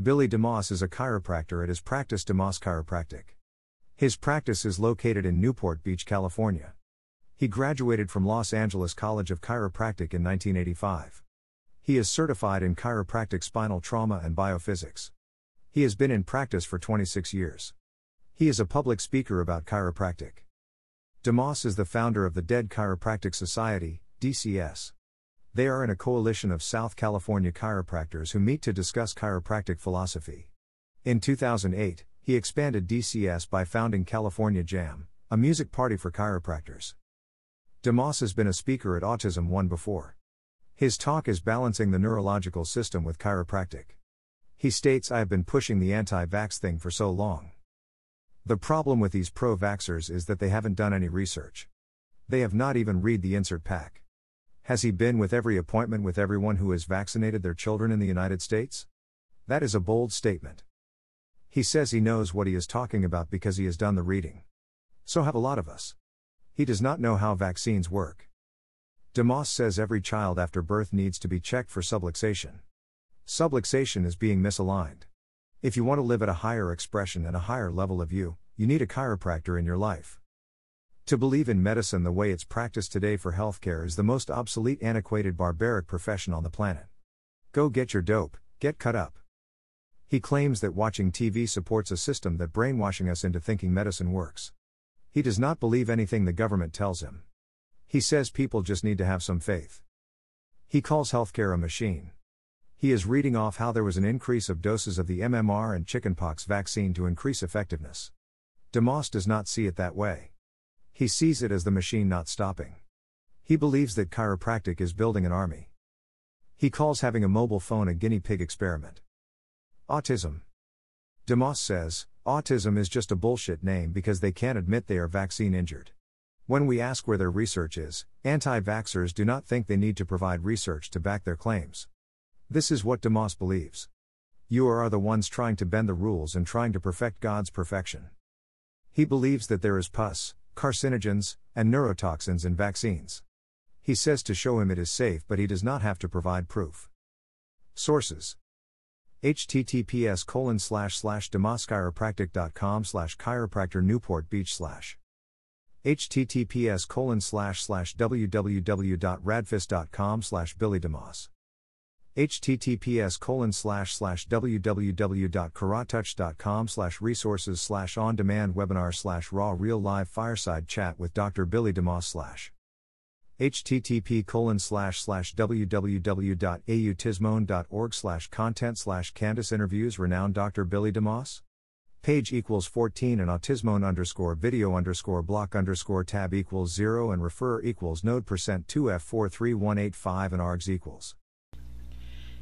Billy DeMoss is a chiropractor at his practice DeMoss Chiropractic. His practice is located in Newport Beach, California. He graduated from Los Angeles College of Chiropractic in 1985. He is certified in chiropractic spinal trauma and biophysics. He has been in practice for 26 years. He is a public speaker about chiropractic. DeMoss is the founder of the Dead Chiropractic Society, DCS. They are in a coalition of South California chiropractors who meet to discuss chiropractic philosophy. In 2008, he expanded DCS by founding California Jam, a music party for chiropractors. DeMoss has been a speaker at Autism One before. His talk is Balancing the Neurological System with Chiropractic. He states I have been pushing the anti vax thing for so long. The problem with these pro vaxxers is that they haven't done any research. They have not even read the insert pack. Has he been with every appointment with everyone who has vaccinated their children in the United States? That is a bold statement. He says he knows what he is talking about because he has done the reading. So have a lot of us. He does not know how vaccines work. DeMoss says every child after birth needs to be checked for subluxation. Subluxation is being misaligned. If you want to live at a higher expression and a higher level of you, you need a chiropractor in your life. To believe in medicine the way it's practiced today for healthcare is the most obsolete, antiquated, barbaric profession on the planet. Go get your dope, get cut up. He claims that watching TV supports a system that brainwashing us into thinking medicine works. He does not believe anything the government tells him. He says people just need to have some faith. He calls healthcare a machine. He is reading off how there was an increase of doses of the MMR and chickenpox vaccine to increase effectiveness. DeMoss does not see it that way. He sees it as the machine not stopping. He believes that chiropractic is building an army. He calls having a mobile phone a guinea pig experiment. Autism. DeMoss says, autism is just a bullshit name because they can't admit they are vaccine injured. When we ask where their research is, anti vaxxers do not think they need to provide research to back their claims. This is what DeMoss believes. You are the ones trying to bend the rules and trying to perfect God's perfection. He believes that there is pus, carcinogens, and neurotoxins in vaccines. He says to show him it is safe, but he does not have to provide proof. Sources https colon slash slash demoschiropractic.com slash chiropractor newport beach slash https colon slash slash www.radfist.com slash billy demoss https colon slash slash www.chirotouch.com slash resources slash on demand webinar slash raw real live fireside chat with Dr. Billy DeMoss slash http colon slash slash www.autismone.org slash content slash Candace interviews renowned Dr. Billy DeMoss page equals 14 and autismone underscore video underscore block underscore tab equals 0 and refer equals node percent 2f43185 and args equals